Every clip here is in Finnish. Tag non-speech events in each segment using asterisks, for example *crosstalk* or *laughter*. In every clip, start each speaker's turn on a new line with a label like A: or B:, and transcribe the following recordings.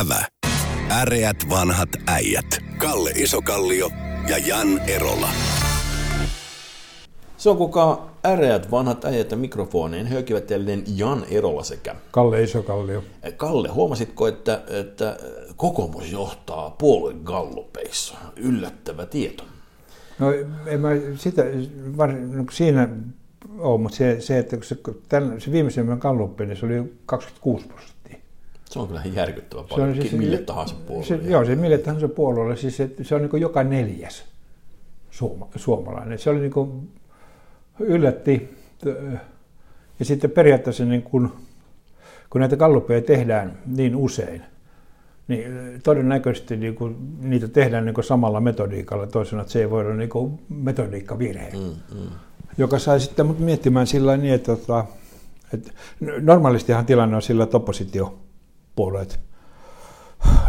A: Ävä. Äreät vanhat äijät. Kalle Isokallio ja Jan Erola.
B: Se on kuka äreät vanhat äijät ja mikrofoneen höykivät jälleen Jan Erola sekä
C: Kalle Isokallio.
B: Kalle, huomasitko, että, että kokoomus johtaa puoluegallupeissa? Yllättävä tieto.
C: No en mä sitä, var, no, siinä ole, mutta se, se että se, tämän, se viimeisemmän galluppi, niin se oli 26 prosenttia.
B: Se on kyllä järkyttävä paljon, siis, mille tahansa puolueelle.
C: Se, joo, se mille tahansa puolueelle, siis se, se on niin joka neljäs suoma, suomalainen. Se oli niin kuin, yllätti. Ja sitten periaatteessa niin kun, kun näitä galluppeja tehdään niin usein, niin todennäköisesti niin kun niitä tehdään niin samalla metodiikalla, toisena, että se ei voi olla niin metodiikkavirhe. Mm, mm. Joka sai sitten mut miettimään sillä niin, että, että, että normaalistihan tilanne on sillä, että oppositiopuolueet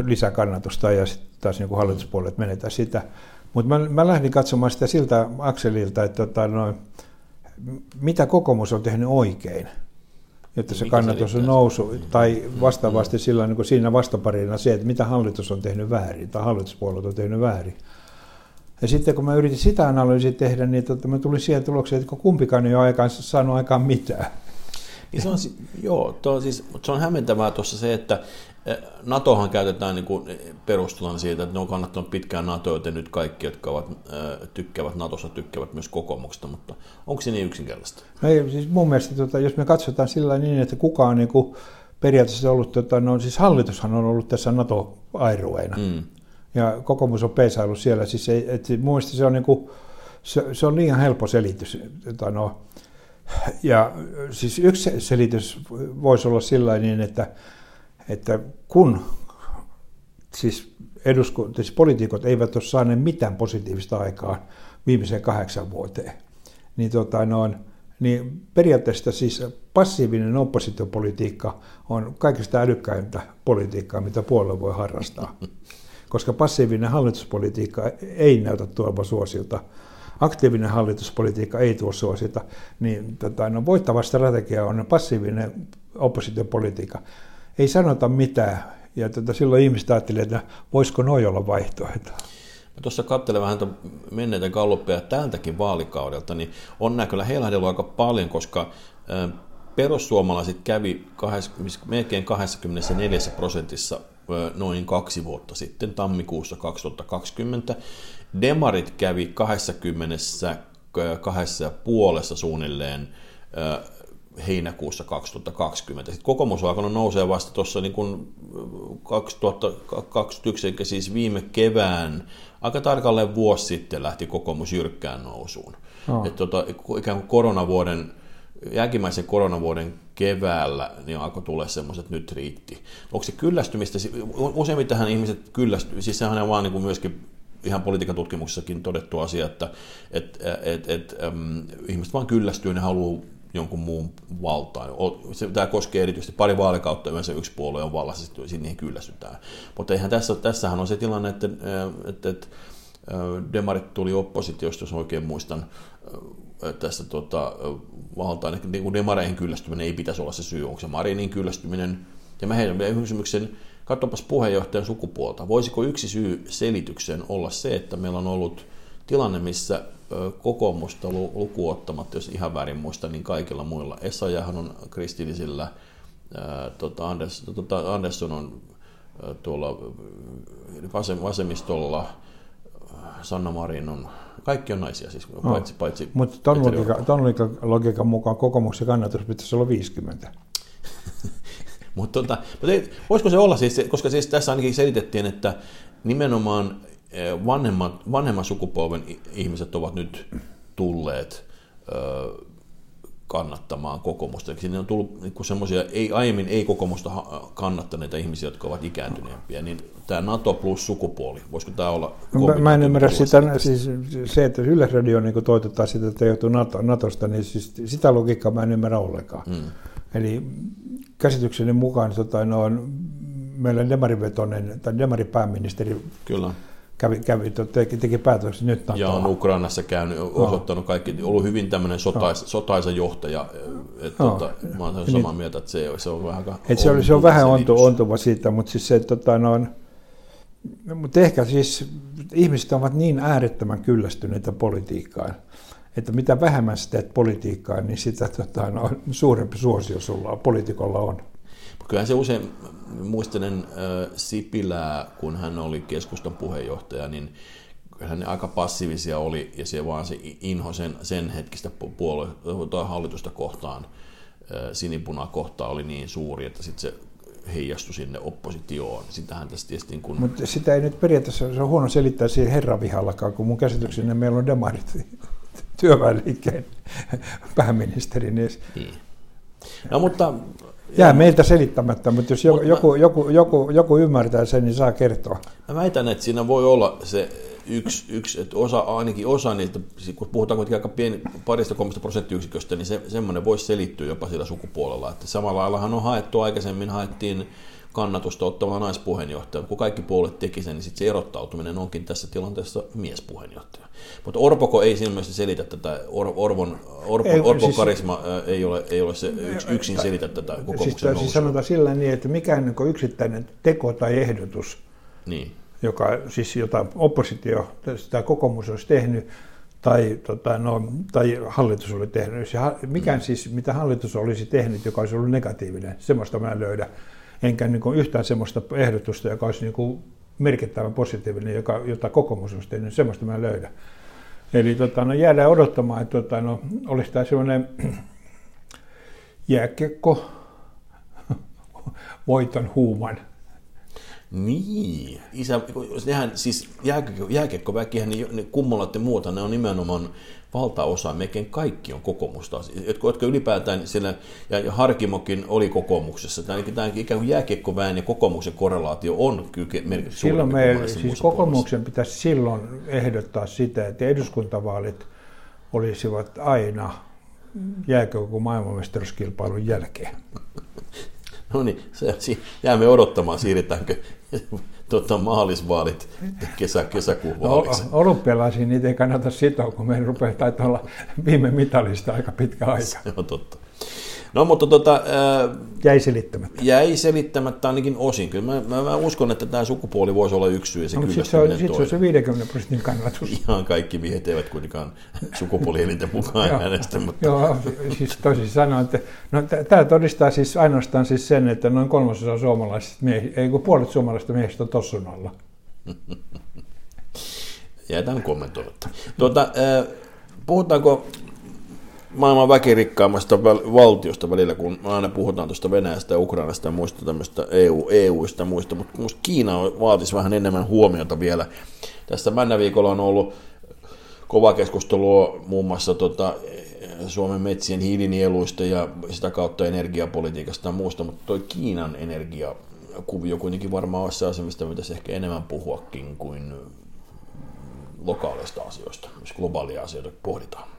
C: lisää kannatusta ja sitten taas niin hallituspuolueet menetään sitä. Mutta mä, mä lähdin katsomaan sitä siltä akselilta, että, että noin, mitä kokoomus on tehnyt oikein, jotta se kannatus on nousu, tai vastaavasti sillä niin kuin siinä vastaparina se, että mitä hallitus on tehnyt väärin, tai hallituspuolet on tehnyt väärin. Ja sitten kun mä yritin sitä analyysiä tehdä, niin tota, mä tulin siihen tulokseen, että kumpikaan ei ole aikaan saanut aikaan mitään.
B: Niin se on, joo, tuo siis, se on hämmentävää tuossa se, että NATOhan käytetään niin kuin perustulana siitä, että ne on kannattanut pitkään NATO, joten nyt kaikki, jotka ovat, tykkäävät NATOssa, tykkäävät myös kokoomuksesta, mutta onko se niin yksinkertaista?
C: No ei, siis mun mielestä, tota, jos me katsotaan sillä niin, että kuka on niin kuin periaatteessa ollut, tota, no siis hallitushan on ollut tässä NATO-airueena, mm. ja kokoomus on peesailu siellä, siis ei, et, mun mielestä se on, niin kuin, se, se on liian helppo selitys. Tota, no, ja siis yksi selitys voisi olla sillä niin, että että kun siis, eduskunta, siis poliitikot eivät ole saaneet mitään positiivista aikaa viimeiseen kahdeksan vuoteen, niin, tota, noin, niin periaatteessa siis passiivinen oppositiopolitiikka on kaikista älykkäintä politiikkaa, mitä puolue voi harrastaa. *laughs* Koska passiivinen hallituspolitiikka ei näytä tuovan suosilta, aktiivinen hallituspolitiikka ei tuo suosita, niin tota, no, voittava strategia on passiivinen oppositiopolitiikka ei sanota mitään. Ja tota, silloin ihmiset ajattelivat, että voisiko noin olla vaihtoehto.
B: Mä tuossa katselen vähän menneitä galluppeja tältäkin vaalikaudelta, niin on nämä kyllä heilahdellut aika paljon, koska perussuomalaiset kävi melkein 24 prosentissa noin kaksi vuotta sitten, tammikuussa 2020. Demarit kävi 22 ja puolessa suunnilleen heinäkuussa 2020. Sitten kokoomus on alkanut nousee vasta tuossa niin kuin 2021, eli siis viime kevään, aika tarkalleen vuosi sitten lähti kokoomus jyrkkään nousuun. Oh. Että tota, ikään kuin koronavuoden, jälkimmäisen koronavuoden keväällä niin alkoi tulla semmoiset, että nyt riitti. Onko se kyllästymistä, useimmiten ihmiset kyllästyy, siis sehän on vaan niin kuin myöskin ihan politiikan tutkimuksessakin todettu asia, että et, et, et, äm, ihmiset vaan kyllästyy, ne haluaa jonkun muun valtaan. Tämä koskee erityisesti pari vaalikautta, yleensä yksi puolue on vallassa, sitten niihin kyllästytään. Mutta eihän tässä, tässähän on se tilanne, että, että, että demarit tuli oppositiosta, jos oikein muistan, tässä tota, valtaan. Niin demareihin kyllästyminen ei pitäisi olla se syy, onko se Marinin kyllästyminen. Ja mä heidän kysymyksen, katsopas puheenjohtajan sukupuolta. Voisiko yksi syy selitykseen olla se, että meillä on ollut tilanne, missä kokoomusta lukuottamatta, jos ihan väärin muista, niin kaikilla muilla. Essayahan on kristillisillä, tota Anders, tota Andersson on tuolla vasemmistolla, Sanna Marin on, kaikki on naisia siis, no. paitsi, paitsi
C: Mutta ton, ton logiikan mukaan kokoomuksen kannatus pitäisi olla 50.
B: mutta tota, voisiko se olla siis, koska siis tässä ainakin selitettiin, että nimenomaan vanhemmat, vanhemman sukupolven ihmiset ovat nyt tulleet kannattamaan kokoomusta. Sinne on tullut niin semmoisia, ei, aiemmin ei kokoomusta kannattaneita ihmisiä, jotka ovat ikääntyneempiä, niin tämä NATO plus sukupuoli, voisiko tämä olla
C: Mä, mä en ymmärrä sitä, siis se, että Yleisradio niin toitotaan sitä, että joutuu NATO, NATOsta, niin siis sitä logiikkaa mä en ymmärrä ollenkaan. Hmm. Eli käsitykseni mukaan tota, no, on meillä demarivetoinen tai demaripääministeri
B: Kyllä
C: kävi, kävi teki, teki päätöksen nyt
B: Ja on Ukrainassa käynyt, osoittanut kaikki, ollut hyvin tämmöinen sotais, no. sotaisa johtaja. Että no. tota, mä olen samaa niin. mieltä, että se, se on vähän
C: Et se, on, se on vähän ontu, ontuva siitä, mutta siis se, tota, no, mutta ehkä siis ihmiset ovat niin äärettömän kyllästyneitä politiikkaan, että mitä vähemmän sä teet politiikkaa, niin sitä tota, no, suurempi suosio sulla poliitikolla on.
B: Kyllähän se usein, muistelen äh, Sipilää, kun hän oli keskustan puheenjohtaja, niin hän aika passiivisia oli, ja se vaan se inho sen, sen hetkistä puolue, tai hallitusta kohtaan, äh, sinipunaa kohtaan oli niin suuri, että sitten se heijastui sinne oppositioon. Sitähän tässä tietysti niin kun...
C: Mutta sitä ei nyt periaatteessa, se on huono selittää siihen herravihallakaan, kun mun käsitykseni meillä on demarit *laughs* työväenliikkeen pääministeri. Niin... niin.
B: No mutta
C: Jää meiltä selittämättä, mutta jos joku, joku, joku, joku, joku ymmärtää sen, niin saa kertoa.
B: Mä väitän, että siinä voi olla se yksi, yksi että osa, ainakin osa niistä, kun puhutaan kuitenkin aika pieni, parista kolmesta prosenttiyksiköstä, niin se, semmoinen voisi selittyä jopa sillä sukupuolella. Että samalla laillahan on haettu, aikaisemmin haettiin kannatusta ottamaan naispuheenjohtaja. Kun kaikki puolet teki sen, niin sitten se erottautuminen onkin tässä tilanteessa miespuheenjohtaja. Mutta Orpoko ei mielessä selitä tätä, Or, Orvon, Orpo, ei, Orpon siis, karisma ei ole, ei ole se yksin selitä tätä kokoomuksen
C: siis, siis sanotaan sillä niin, että mikään niin yksittäinen teko tai ehdotus, niin. joka, siis jota oppositio tai kokoomus olisi tehnyt, tai, tota, no, tai hallitus oli tehnyt. Mikään mm. siis, mitä hallitus olisi tehnyt, joka olisi ollut negatiivinen, semmoista mä en löydä enkä niin kuin yhtään sellaista ehdotusta, joka olisi niin kuin merkittävän positiivinen, joka, jota kokoomus olisi tehnyt, semmoista mä en löydä. Eli tota, no, jäädään odottamaan, että tota, no, olisi tämä sellainen jääkiekko *laughs* voiton huuman.
B: Niin. Isä, nehän, siis jääkiekko, jääkiekkoväkihän, niin, niin kummolatte muuta, ne on nimenomaan valtaosa, melkein kaikki on kokoomusta, jotka, jotka ylipäätään siellä, ja Harkimokin oli kokoomuksessa, tämä, tämä ikään kuin jääkiekkoväen ja kokoomuksen korrelaatio on kyllä merkitysti
C: Silloin me, siis kokoomuksen pitäisi silloin ehdottaa sitä, että eduskuntavaalit olisivat aina jääkiekko maailmanmestaruuskilpailun jälkeen.
B: No niin, se, jäämme odottamaan, siirretäänkö tota, maalisvaalit kesä, kesäkuun no, vaaliksi.
C: No, olympialaisiin niitä ei kannata sitoa, kun me rupeaa taitaa olla viime mitalista aika pitkä aika.
B: Se on totta. No mutta tota, ää,
C: jäi selittämättä.
B: Jäi selittämättä ainakin osin. Kyllä mä, mä, mä uskon, että tämä sukupuoli voisi olla yksi syy. Ja
C: se no, sitten se, on, sit se on se 50 prosentin kannatus. *laughs*
B: Ihan kaikki miehet eivät kuitenkaan sukupuolielinten mukaan äänestä. Mutta...
C: Joo, siis toisin sanoen, että no, tämä todistaa siis ainoastaan siis sen, että noin kolmasosa suomalaisista miehistä, ei kun puolet suomalaisista miehistä on tossun alla. *laughs*
B: Jätän kommentoimatta. Tuota, puhutaanko maailman väkirikkaammasta valtiosta välillä, kun aina puhutaan tuosta Venäjästä ja Ukrainasta ja muista tämmöistä EU, EUista ja muista, mutta minusta Kiina vaatisi vähän enemmän huomiota vielä. Tässä männä viikolla on ollut kova keskustelua muun muassa tota, Suomen metsien hiilinieluista ja sitä kautta energiapolitiikasta ja muusta, mutta tuo Kiinan energiakuvio kuitenkin varmaan olisi se asia, mistä pitäisi ehkä enemmän puhuakin kuin lokaaleista asioista, jos globaalia asioita pohditaan.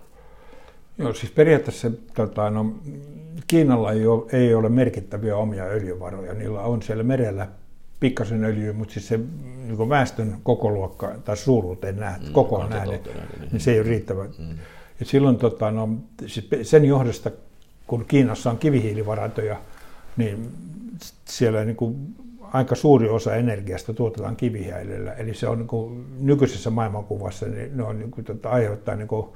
C: Joo, siis periaatteessa tota, no, Kiinalla ei ole, ei ole merkittäviä omia öljyvaroja. Niillä on siellä merellä pikkasen öljyä, mutta siis se niin väestön kokoluokka tai suuruuteen nähden, mm, kokoon nähden, niin, niin se ei ole riittävä. Mm. Ja silloin tota, no, siis sen johdosta, kun Kiinassa on kivihiilivarantoja, niin siellä niin kuin, aika suuri osa energiasta tuotetaan kivihiilellä. Eli se on niin kuin, nykyisessä maailmankuvassa, niin ne on, niin kuin, tota, aiheuttaa niin kuin,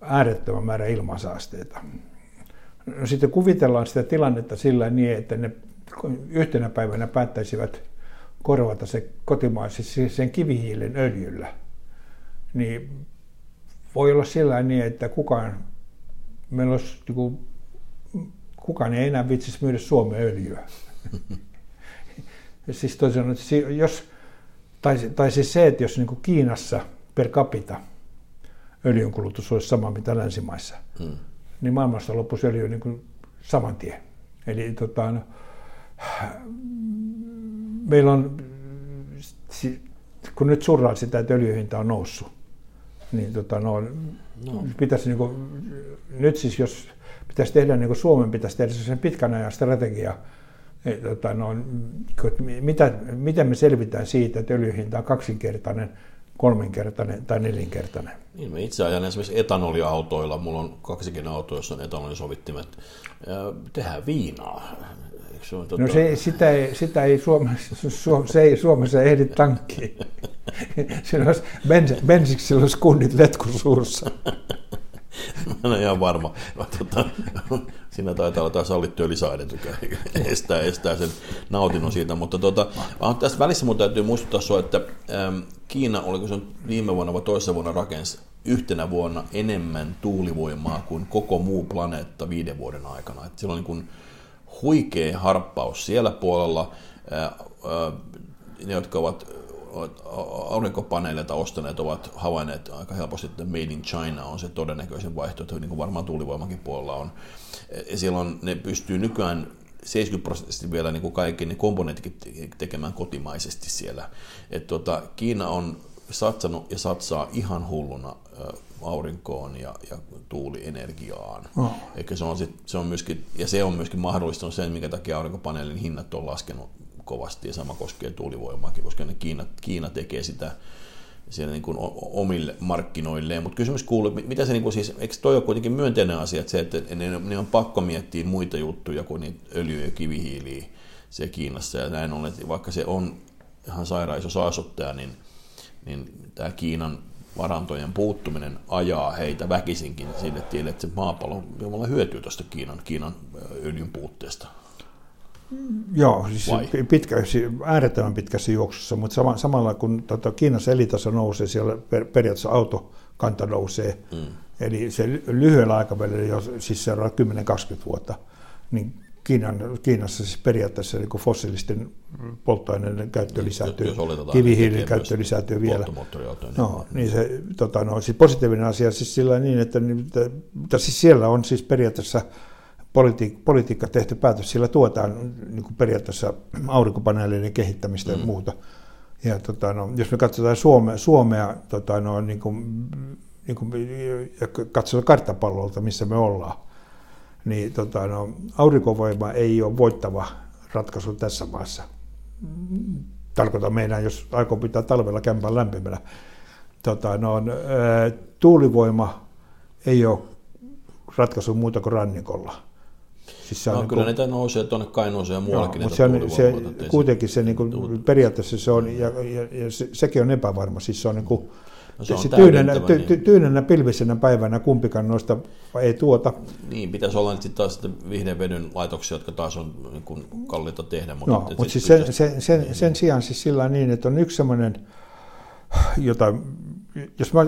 C: äärettömän määrä ilmansaasteita. No sitten kuvitellaan sitä tilannetta sillä niin, että ne yhtenä päivänä päättäisivät korvata se kotimaisen siis sen kivihiilen öljyllä. Niin voi olla sillä niin, että kukaan, meillä olisi, niin kuin, kukaan ei enää vitsisi myydä Suomen öljyä. *laughs* siis tosiaan, jos, tai, tai siis se, että jos niin kuin Kiinassa per capita – öljynkulutus olisi sama mitä länsimaissa, hmm. niin maailmassa loppuisi öljy niin kuin saman tien. Eli tota, no, meillä on, kun nyt surraa sitä, että öljyhinta on noussut, niin tota, no, no. pitäisi niin kuin, nyt siis jos pitäisi tehdä niin kuin Suomen pitäisi tehdä sen pitkän ajan strategia, Et, tota, no, mitä, miten me selvitään siitä, että öljyhinta on kaksinkertainen, kolminkertainen tai nelinkertainen?
B: Niin, mä itse ajan esimerkiksi etanoliautoilla. Mulla on kaksikin auto, jossa on etanolisovittimet. Tehdään viinaa.
C: Se on, tota... No se, sitä ei, sitä ei Suomessa, se ei Suomessa ehdi tankkiin. *laughs* Siinä olisi bens, bensiksi olisi kunnit letkusuussa.
B: Mä en ihan varma. Tota, siinä taitaa olla taas sallittu öljysaidet, joka estää, estää sen nautinnon siitä. Mutta tota, tässä välissä mun täytyy muistuttaa sinua, että äm, Kiina, oliko se viime vuonna vai toisessa vuonna rakensi yhtenä vuonna enemmän tuulivoimaa kuin koko muu planeetta viiden vuoden aikana. Et sillä on niin kuin huikea harppaus siellä puolella. Ää, ää, ne, jotka ovat aurinkopaneeleita ostaneet ovat havainneet aika helposti, että Made in China on se todennäköisen vaihtoehto, niin kuin varmaan tuulivoimakin puolella on. Ja silloin ne pystyy nykyään 70 prosenttisesti vielä niin kuin kaikki ne komponentitkin tekemään kotimaisesti siellä. Et tuota, Kiina on satsannut ja satsaa ihan hulluna aurinkoon ja, ja tuulienergiaan. Oh. Eikä se, on sit, se on myöskin, ja se on myöskin mahdollistanut sen, minkä takia aurinkopaneelin hinnat on laskenut kovasti ja sama koskee tuulivoimaakin, koska ne Kiina, Kiina tekee sitä siellä niin kuin omille markkinoilleen. Mutta kysymys kuuluu, mitä se niin kuin siis, eikö toi ole kuitenkin myönteinen asia, että se, että ne, ne on pakko miettiä muita juttuja kuin niitä öljyä ja kivihiiliä siellä Kiinassa ja näin ollen, että vaikka se on ihan sairaan iso saastuttaja, niin, niin tämä Kiinan varantojen puuttuminen ajaa heitä väkisinkin sille tielle, että se maapallo hyötyy tuosta Kiinan, Kiinan öljyn puutteesta.
C: Joo, siis pitkä, äärettömän pitkässä juoksussa, mutta sama, samalla kun tota, Kiinassa elitaso nousee, siellä per, periaatteessa autokanta nousee. Mm. Eli se lyhyellä aikavälillä, jo, siis seuraava 10-20 vuotta, niin Kiinan, Kiinassa siis periaatteessa niin kuin fossiilisten polttoaineiden käyttö lisääntyy, kivihiilin käyttö lisääntyy vielä. No, niin se, tota, no, siis positiivinen asia siis sillä niin, että, että siis siellä on siis periaatteessa politi- politiikka tehty päätös, sillä tuetaan niin kuin periaatteessa aurinkopaneeleiden kehittämistä mm. ja muuta. Ja tota, no, jos me katsotaan Suomea, Suomea tota, no, niin kuin, niin kuin, ja katsotaan karttapallolta, missä me ollaan, niin tota, no, aurinkovoima ei ole voittava ratkaisu tässä maassa. Tarkoitan meidän, jos aikoo pitää talvella kämpän lämpimänä. Tota, no, tuulivoima ei ole ratkaisu muuta kuin rannikolla
B: Siis se on no, niin kyllä kuin, niitä nousee tuonne Kainuuseen ja muuallakin.
C: Mutta se on, se, kuitenkin se, niin kuin, periaatteessa se on, ja, ja, ja se, sekin on epävarma, siis se on niin kuin, No se se tyynenä, ty, ty, tyynenä pilvisenä päivänä kumpikaan noista ei tuota.
B: Niin, pitäisi olla nyt sitten taas vihden vedyn laitoksia, jotka taas on niin kuin kalliita tehdä.
C: Mutta, no, mutta siis sen, sen, sen, niin. sen sijaan siis sillä niin, että on yksi semmoinen, jota, jos mä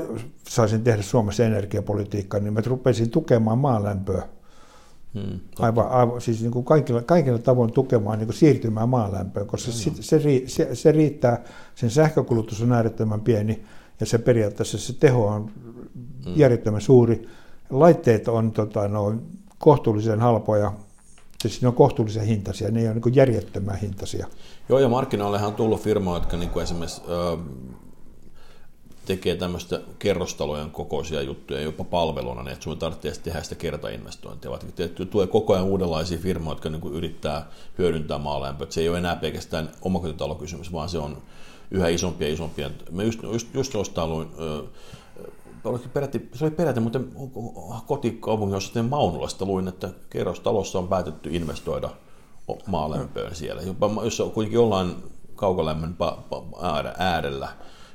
C: saisin tehdä Suomessa energiapolitiikkaa, niin mä rupesin tukemaan maalämpöä Hmm, aivan, aivan, siis niin kuin kaikilla, kaikilla tavoin tukemaan niin kuin siirtymään maalämpöön, koska se, se, se, se riittää, sen sähkökulutus on äärettömän pieni ja se periaatteessa se teho on hmm. järjettömän suuri. Laitteet on tota, no, kohtuullisen halpoja, siis ne on kohtuullisen hintaisia, ne ei ole niin järjettömän hintaisia.
B: Joo, ja markkinoillehan on tullut firmoja, jotka niin kuin esimerkiksi tekee tämmöistä kerrostalojen kokoisia juttuja jopa palveluna, niin että sun tarvitsee tehdä sitä kertainvestointia. Vaan tulee koko ajan uudenlaisia firmoja, jotka niin yrittää hyödyntää maalämpöä. Se ei ole enää pelkästään omakotitalokysymys, vaan se on yhä isompia ja isompia. Mä just, just, just jostain luin, peräti, se oli peräti muuten kotikaupungin sitten Maunulasta luin, että kerrostalossa on päätetty investoida maalämpöön siellä. Jopa, jos kuitenkin jollain kaukolämmön äärellä,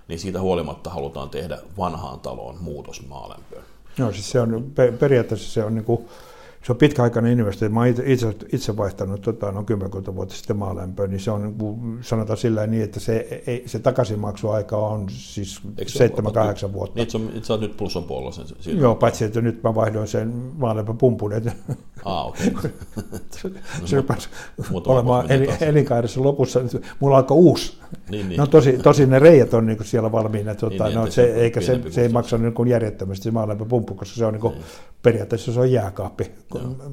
B: niin siitä huolimatta halutaan tehdä vanhaan taloon muutos maalämpöön.
C: Joo, siis se on, periaatteessa se on niin kuin se on pitkäaikainen investointi. Mä itse, itse, itse vaihtanut tota, noin 10 vuotta sitten maalämpöön, niin se on niin sanotaan sillä niin, että se, ei, se takaisinmaksuaika on siis 7-8 vuotta.
B: Niin, sä, oot nyt plussan puolella sen
C: siinä. Joo, paitsi että nyt mä vaihdoin sen maalämpöpumpun. Että
B: ah, okei. *laughs* Okay.
C: se rupesi olemaan eli, elinkaarissa lopussa. Mulla alkoi uusi. Niin, niin. No tosi, tosi ne reijät on niin siellä valmiina. Tuota, niin, no, se, se, eikä se, se ei maksa niin järjettömästi se maalämpöpumppu, koska se on niin kuin, niin. periaatteessa se on jääkaappi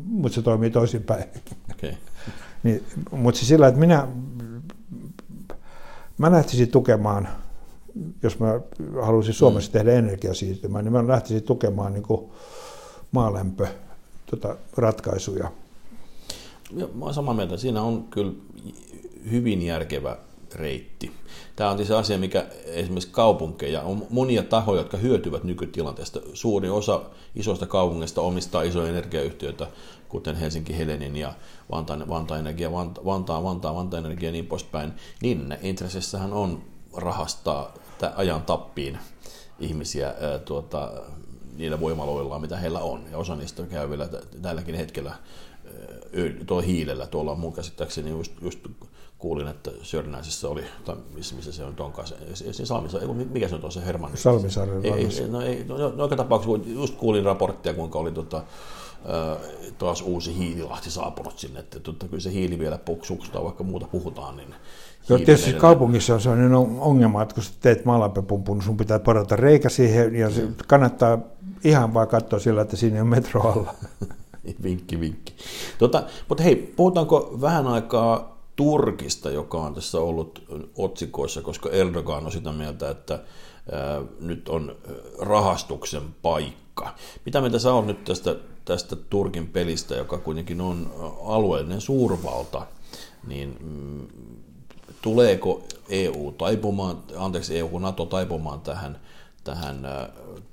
C: mutta se toimii toisinpäin. Okay. *laughs* niin, mutta siis sillä, että minä, mä lähtisin tukemaan, jos mä haluaisin Suomessa mm. tehdä energiasiirtymää, niin mä lähtisin tukemaan niin maalämpö tota, ratkaisuja.
B: mä olen samaa mieltä. Siinä on kyllä hyvin järkevä reitti. Tämä on siis se asia, mikä esimerkiksi kaupunkeja, on monia tahoja, jotka hyötyvät nykytilanteesta. Suuri osa isoista kaupungeista omistaa isoja energiayhtiöitä, kuten Helsinki Helenin ja Vantaan, Vantaan Energia, Vantaan, Vantaan, Vantaan, Vantaan Energia ja niin poispäin. Niin intressissähän on rahastaa ajan tappiin ihmisiä tuota, niillä voimaloilla, mitä heillä on. Ja osa niistä käy vielä tälläkin hetkellä tuolla hiilellä. Tuolla mun käsittääkseni just, just kuulin, että Sörnäisessä oli, tai missä, missä se on se Salmisa, mikä se on tuossa Hermanni?
C: Salmisaaren
B: ei, ei, no, ei, no, no, joka tapauksessa just kuulin raporttia, kuinka oli tota, taas uusi hiililahti saapunut sinne, että totta, kyllä se hiili vielä puksukstaa, vaikka muuta puhutaan, niin
C: Joo, tietysti edelleen. kaupungissa on sellainen ongelma, että kun teet pumpun, niin sun pitää porata reikä siihen, ja se kannattaa ihan vaan katsoa sillä, että siinä on metro alla. *laughs*
B: vinkki, vinkki. Tota, mutta hei, puhutaanko vähän aikaa Turkista, joka on tässä ollut otsikoissa, koska Erdogan on sitä mieltä, että nyt on rahastuksen paikka. Mitä mieltä sä oot nyt tästä, tästä Turkin pelistä, joka kuitenkin on alueellinen suurvalta, niin mm, tuleeko EU taipumaan, anteeksi EU, NATO taipumaan tähän, tähän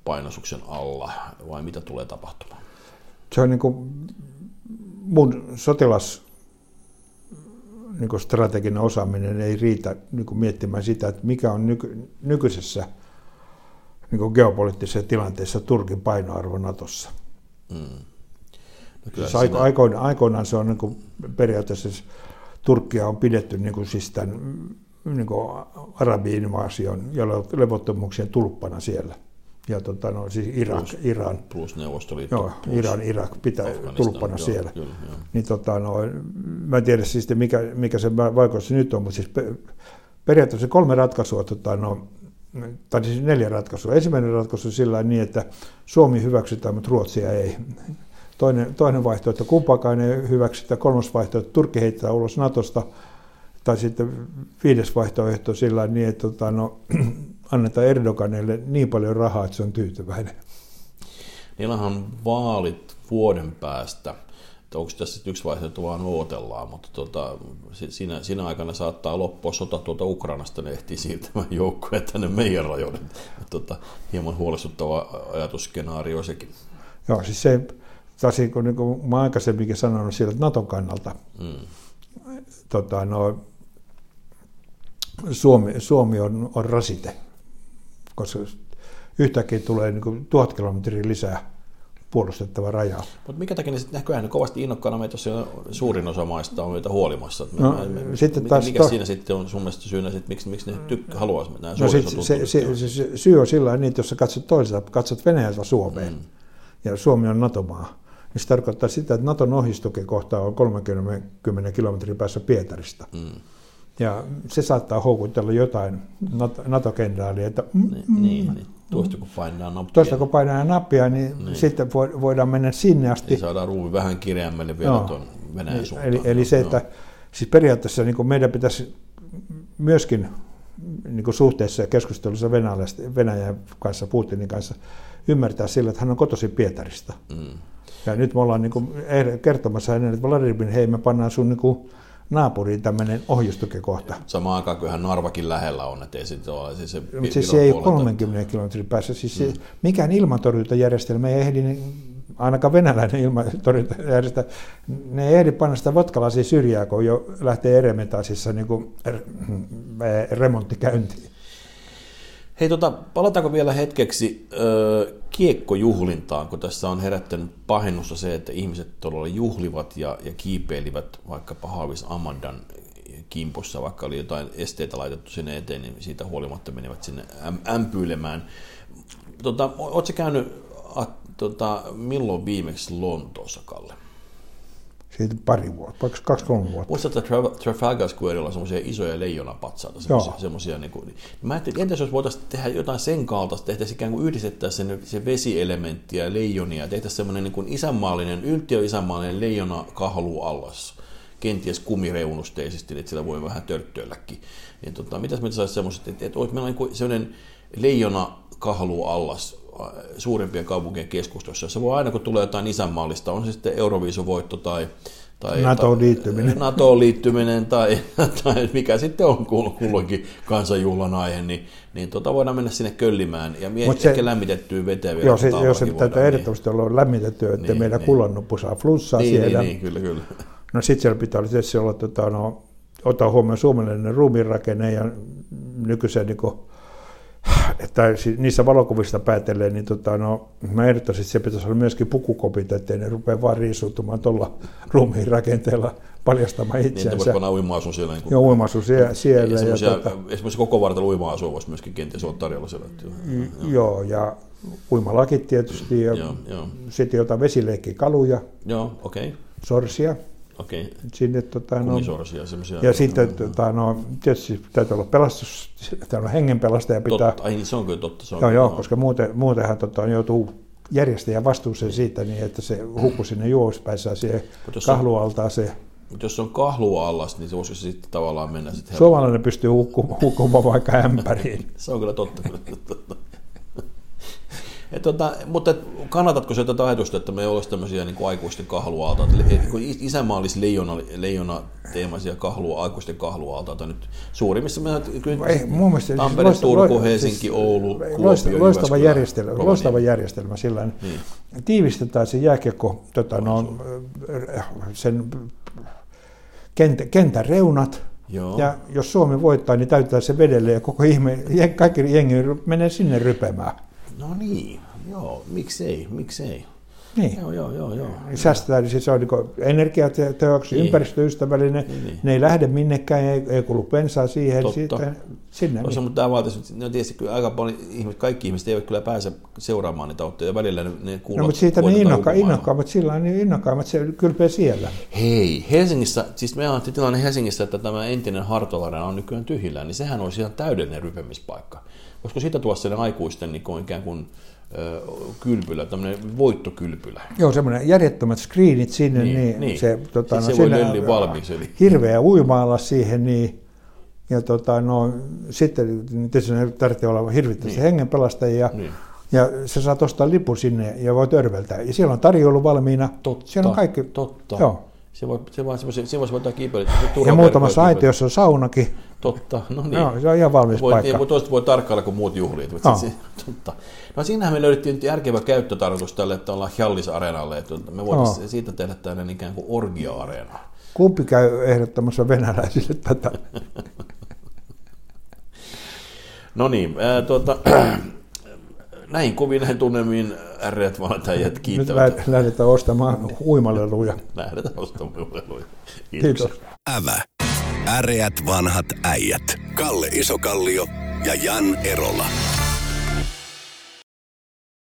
B: painostuksen alla, vai mitä tulee tapahtumaan?
C: Se on niin kuin mun sotilas niin kuin strateginen osaaminen ei riitä niin kuin miettimään sitä, että mikä on nyky, nykyisessä niin kuin geopoliittisessa tilanteessa Turkin painoarvo Natossa. Mm. No siis aiko, aikoinaan, aikoinaan se on niin kuin periaatteessa Turkkia on pidetty niin kuin siis tämän niin kuin arabi-invaasion ja levottomuuksien tulppana siellä. Ja tota, no, siis Irak,
B: plus,
C: Iran.
B: Plus Neuvostoliitto.
C: Joo, plus Iran, Irak pitää tulppana joo, siellä. Kyllä, joo. Niin, tota, no, mä en tiedä siis, mikä, mikä se vaikutus nyt on, mutta siis periaatteessa kolme ratkaisua, tota, no, tai siis neljä ratkaisua. Ensimmäinen ratkaisu on sillä niin, että Suomi hyväksytään, mutta Ruotsia ei. Toinen, toinen vaihtoehto, kumpaakaan ei hyväksytä. Kolmas vaihtoehto, Turkki heittää ulos Natosta. Tai sitten viides vaihtoehto sillä niin, että tota, no, *clears throat* annetaan Erdoganille niin paljon rahaa, että se on tyytyväinen.
B: Niillähän on vaalit vuoden päästä. Onko tässä yksi vaihtoehto vaan odotellaan, mutta tota, siinä, siinä aikana saattaa loppua sota tuolta Ukrainasta, ne ehtii siirtämään joukkoja tänne meidän rajoille. Tota, hieman huolestuttava ajatusskenaario sekin.
C: Joo, siis se, taas niin kuin, niin kuin mä aikaisemminkin sanonut sieltä Naton kannalta, mm. Tota, no, Suomi, Suomi on, on rasite koska yhtäkkiä tulee niin kuin tuhat kilometriä lisää puolustettava raja.
B: Mutta mikä takia ne sitten näköjään kovasti innokkaana meitä, jos suurin osa maista on meitä huolimassa.
C: No, me, sitten taas
B: mikä to... siinä sitten on sun mielestä syynä, että miksi, miksi ne tykk- haluaisi mennä?
C: No sit, se, se, se, se, syy on sillä niin, että jos sä katsot toiselta, katsot Venäjältä Suomeen, mm. ja Suomi on NATO-maa, niin se tarkoittaa sitä, että Naton ohistukekohta on 30 kilometrin päässä Pietarista. Mm. Ja se saattaa houkutella jotain NATO-kenraalia, että
B: mm, niin, mm, niin, niin. Tuosta kun painaa nappia.
C: Tuosta kun painaa nappia, niin, niin. sitten voidaan mennä sinne asti.
B: Niin saadaan ruuvi vähän kireämmälle vielä no. tuon Venäjän niin, suuntaan.
C: Eli, eli se, että siis periaatteessa niin meidän pitäisi myöskin niin kuin suhteessa ja keskustelussa Venäjän kanssa, Putinin kanssa, ymmärtää sillä, että hän on kotoisin Pietarista. Mm. Ja nyt me ollaan niin kuin kertomassa hänelle, että Vladimir, hei me pannaan sun niin kuin naapuriin tämmöinen ohjustukekohta.
B: Samaan aikaan kyllähän Narvakin lähellä on, että ei sitten ole siis se
C: Mutta siis se ei ole 30 kilometrin päässä. Siis mm. se, mikään ilmatorjuntajärjestelmä ei ehdi, ainakaan venäläinen ilmatorjuntajärjestelmä, ne ei ehdi panna sitä votkalaisia syrjää, kun jo lähtee Eremetaisissa niin kuin remontti käyntiin.
B: Hei, tota, palataanko vielä hetkeksi ö, kiekkojuhlintaan, kun tässä on herättänyt pahennusta se, että ihmiset todella juhlivat ja, ja kiipeilivät vaikkapa Haavis Amandan kimpossa, vaikka oli jotain esteitä laitettu sinne eteen, niin siitä huolimatta menivät sinne ämpyilemään. Tota, Oletko käynyt a, tota, milloin viimeksi Lontoossa, Kalle?
C: Siitä pari vuotta, vaikka kaksi kolme vuotta.
B: Muistatko, että Trafalgar Squarella on semmoisia isoja leijonapatsaita, semmoisia, niin kuin, niin mä ajattelin, entäs jos voitaisiin tehdä jotain sen kaltaista, tehtäisiin ikään kuin yhdistettäisiin sen, se vesielementti ja leijonia, tehtäisiin semmoinen niin kuin isänmaallinen, yltiö isänmaallinen leijona kahlu allas, kenties kumireunusteisesti, että sillä voi vähän törttöilläkin. Niin, tota, mitäs me saisi semmoiset, että, että olisi meillä niin sellainen leijona kahlu allas suurimpien kaupunkien keskustossa, jossa voi aina kun tulee jotain isänmaallista, on se sitten Euroviisovoitto tai, tai,
C: NATOon liittyminen.
B: NATOon liittyminen tai, tai mikä sitten on kulloinkin kansanjuhlan aihe, niin, niin tota voidaan mennä sinne köllimään ja mie-
C: Mut se-
B: ehkä lämmitettyä veteen vielä.
C: Joo, se, jos se täytyy
B: voidaan,
C: ehdottomasti olla lämmitetty, että
B: Niin,
C: meidän
B: niin.
C: kullannuppu saa flunssaa
B: niin,
C: siellä.
B: niin, niin, kyllä, kyllä.
C: No sitten siellä pitää olla tietysti olla, tota, no, ottaa huomioon suomalainen ruumiinrakenne ja nykyisen niin kuin, että si- niissä valokuvista päätellen, niin tota, no, mä ehdottaisin, että se pitäisi olla myöskin pukukopit, ettei ne rupea vaan riisuutumaan tuolla ruumiin rakenteella paljastamaan
B: Niin,
C: itseänsä.
B: panna uima-asun siellä. Niin kuin,
C: Ja uimasu sie- siellä. Ja,
B: semmoisia,
C: tota,
B: esimerkiksi koko vartalo uima-asua voisi myöskin kenties olla tarjolla siellä. Että,
C: joo, ja uimalakit tietysti, ja
B: Joo, joo.
C: sitten jotain vesileikkikaluja,
B: Joo, okei. Okay.
C: sorsia
B: Okei,
C: sinne. Tota, no, ja sitten tota, no, tietysti täytyy olla pelastus, täytyy olla hengenpelastaja pitää.
B: Totta, ai niin se on kyllä totta. Se on
C: Joo, joo, koska muuten, muutenhan tota, joutuu järjestäjä vastuuseen siitä, niin että se hukkuu sinne juouspäissään siihen kahlualtaaseen.
B: Mutta jos on kahlua allas, niin se voisi sitten tavallaan mennä sitten.
C: Suomalainen pystyy hukkumaan, hukkumaan vaikka ämpäriin. *laughs*
B: Se on kyllä totta. Et tota, mutta et kannatatko se tätä ajatusta, että me ei olisi tämmöisiä niin aikuisten kahluaalta, että kun isänmaa olisi leijona, leijona teemaisia kahlua, aikuisten kahluaalta nyt suurimmissa, me, kyllä,
C: Ei, mun mielestä siis
B: Tampere,
C: loista-
B: Turku,
C: lo-
B: Helsinki,
C: siis
B: Oulu, Kuopio,
C: loistava, järjestelmä,
B: Rovaniemi.
C: loistava järjestelmä sillä niin. Tiivistetään se jääkiekko, tota, no, sen kentän, kentän reunat,
B: Joo.
C: ja jos Suomi voittaa, niin täytetään se vedelle ja koko ihme, kaikki jengi menee sinne rypemään.
B: No niin, joo, miksei, miksei.
C: Niin.
B: Joo, joo, joo, joo.
C: säästetään, niin siis se on niin energiatehoksi,
B: Niin.
C: ympäristöystävällinen,
B: Niin, niin.
C: ne ei lähde minnekään, ei, ei kulu bensaa siihen,
B: Totta.
C: sitten sinne.
B: Osa,
C: Niin.
B: mutta tämä vaatisi, no tietysti kyllä aika paljon, ihmiset, kaikki ihmiset eivät kyllä pääse seuraamaan niitä otteita, välillä ne, ne kuulat
C: No, mutta siitä ne innokka, innokkaammat, sillä on niin innokkaammat, se kylpee siellä.
B: Hei, Helsingissä, siis me ajattelin tilanne Helsingissä, että tämä entinen Hartolarena on nykyään tyhjillään, niin sehän olisi ihan täydellinen rypemispaikka. Voisiko siitä tuoda sellainen aikuisten niin kuin ikään kuin ö, kylpylä, tämmöinen voittokylpylä?
C: Joo, semmoinen järjettömät screenit sinne,
B: Niin,
C: niin, niin, se, tota, no,
B: se voi lölli valmiiksi, eli-
C: Hirveä uimaalla siihen, niin, ja tota, no, sitten tietysti ne tarvitsee olla hirvittävästi niin. hengenpelastajia,
B: Niin.
C: ja sä saat ostaa lipun sinne ja voit örveltää. Ja siellä on tarjoulu valmiina,
B: Totta,
C: siellä on kaikki,
B: totta.
C: Joo.
B: Se voi, se voi, se, se voisi voittaa kiipeilyt.
C: ja muutamassa aitiossa on saunakin,
B: Totta, no niin.
C: Joo, se on ihan valmis
B: voi,
C: paikka.
B: Niin, toista voi tarkkailla kuin muut juhliit.
C: Joo.
B: se, totta. No siinähän me löydettiin nyt järkevä käyttötarkoitus tälle, että ollaan Hjallis-areenalle, että me voitaisiin
C: Joo.
B: siitä tehdä tällainen ikään kuin orgia-areena.
C: Kumpi käy ehdottamassa venäläisille tätä? *laughs*
B: No niin, ää, tuota, *clears throat* näin kovin näin tunnemiin ärreät valmentajat
C: Nyt
B: kiittävät.
C: lä- lähdetään ostamaan uimaleluja.
B: Lähdetään ostamaan puheluja.
C: Kiitos.
A: Ävä. Äreät vanhat äijät. Kalle Isokallio ja Jan Erola.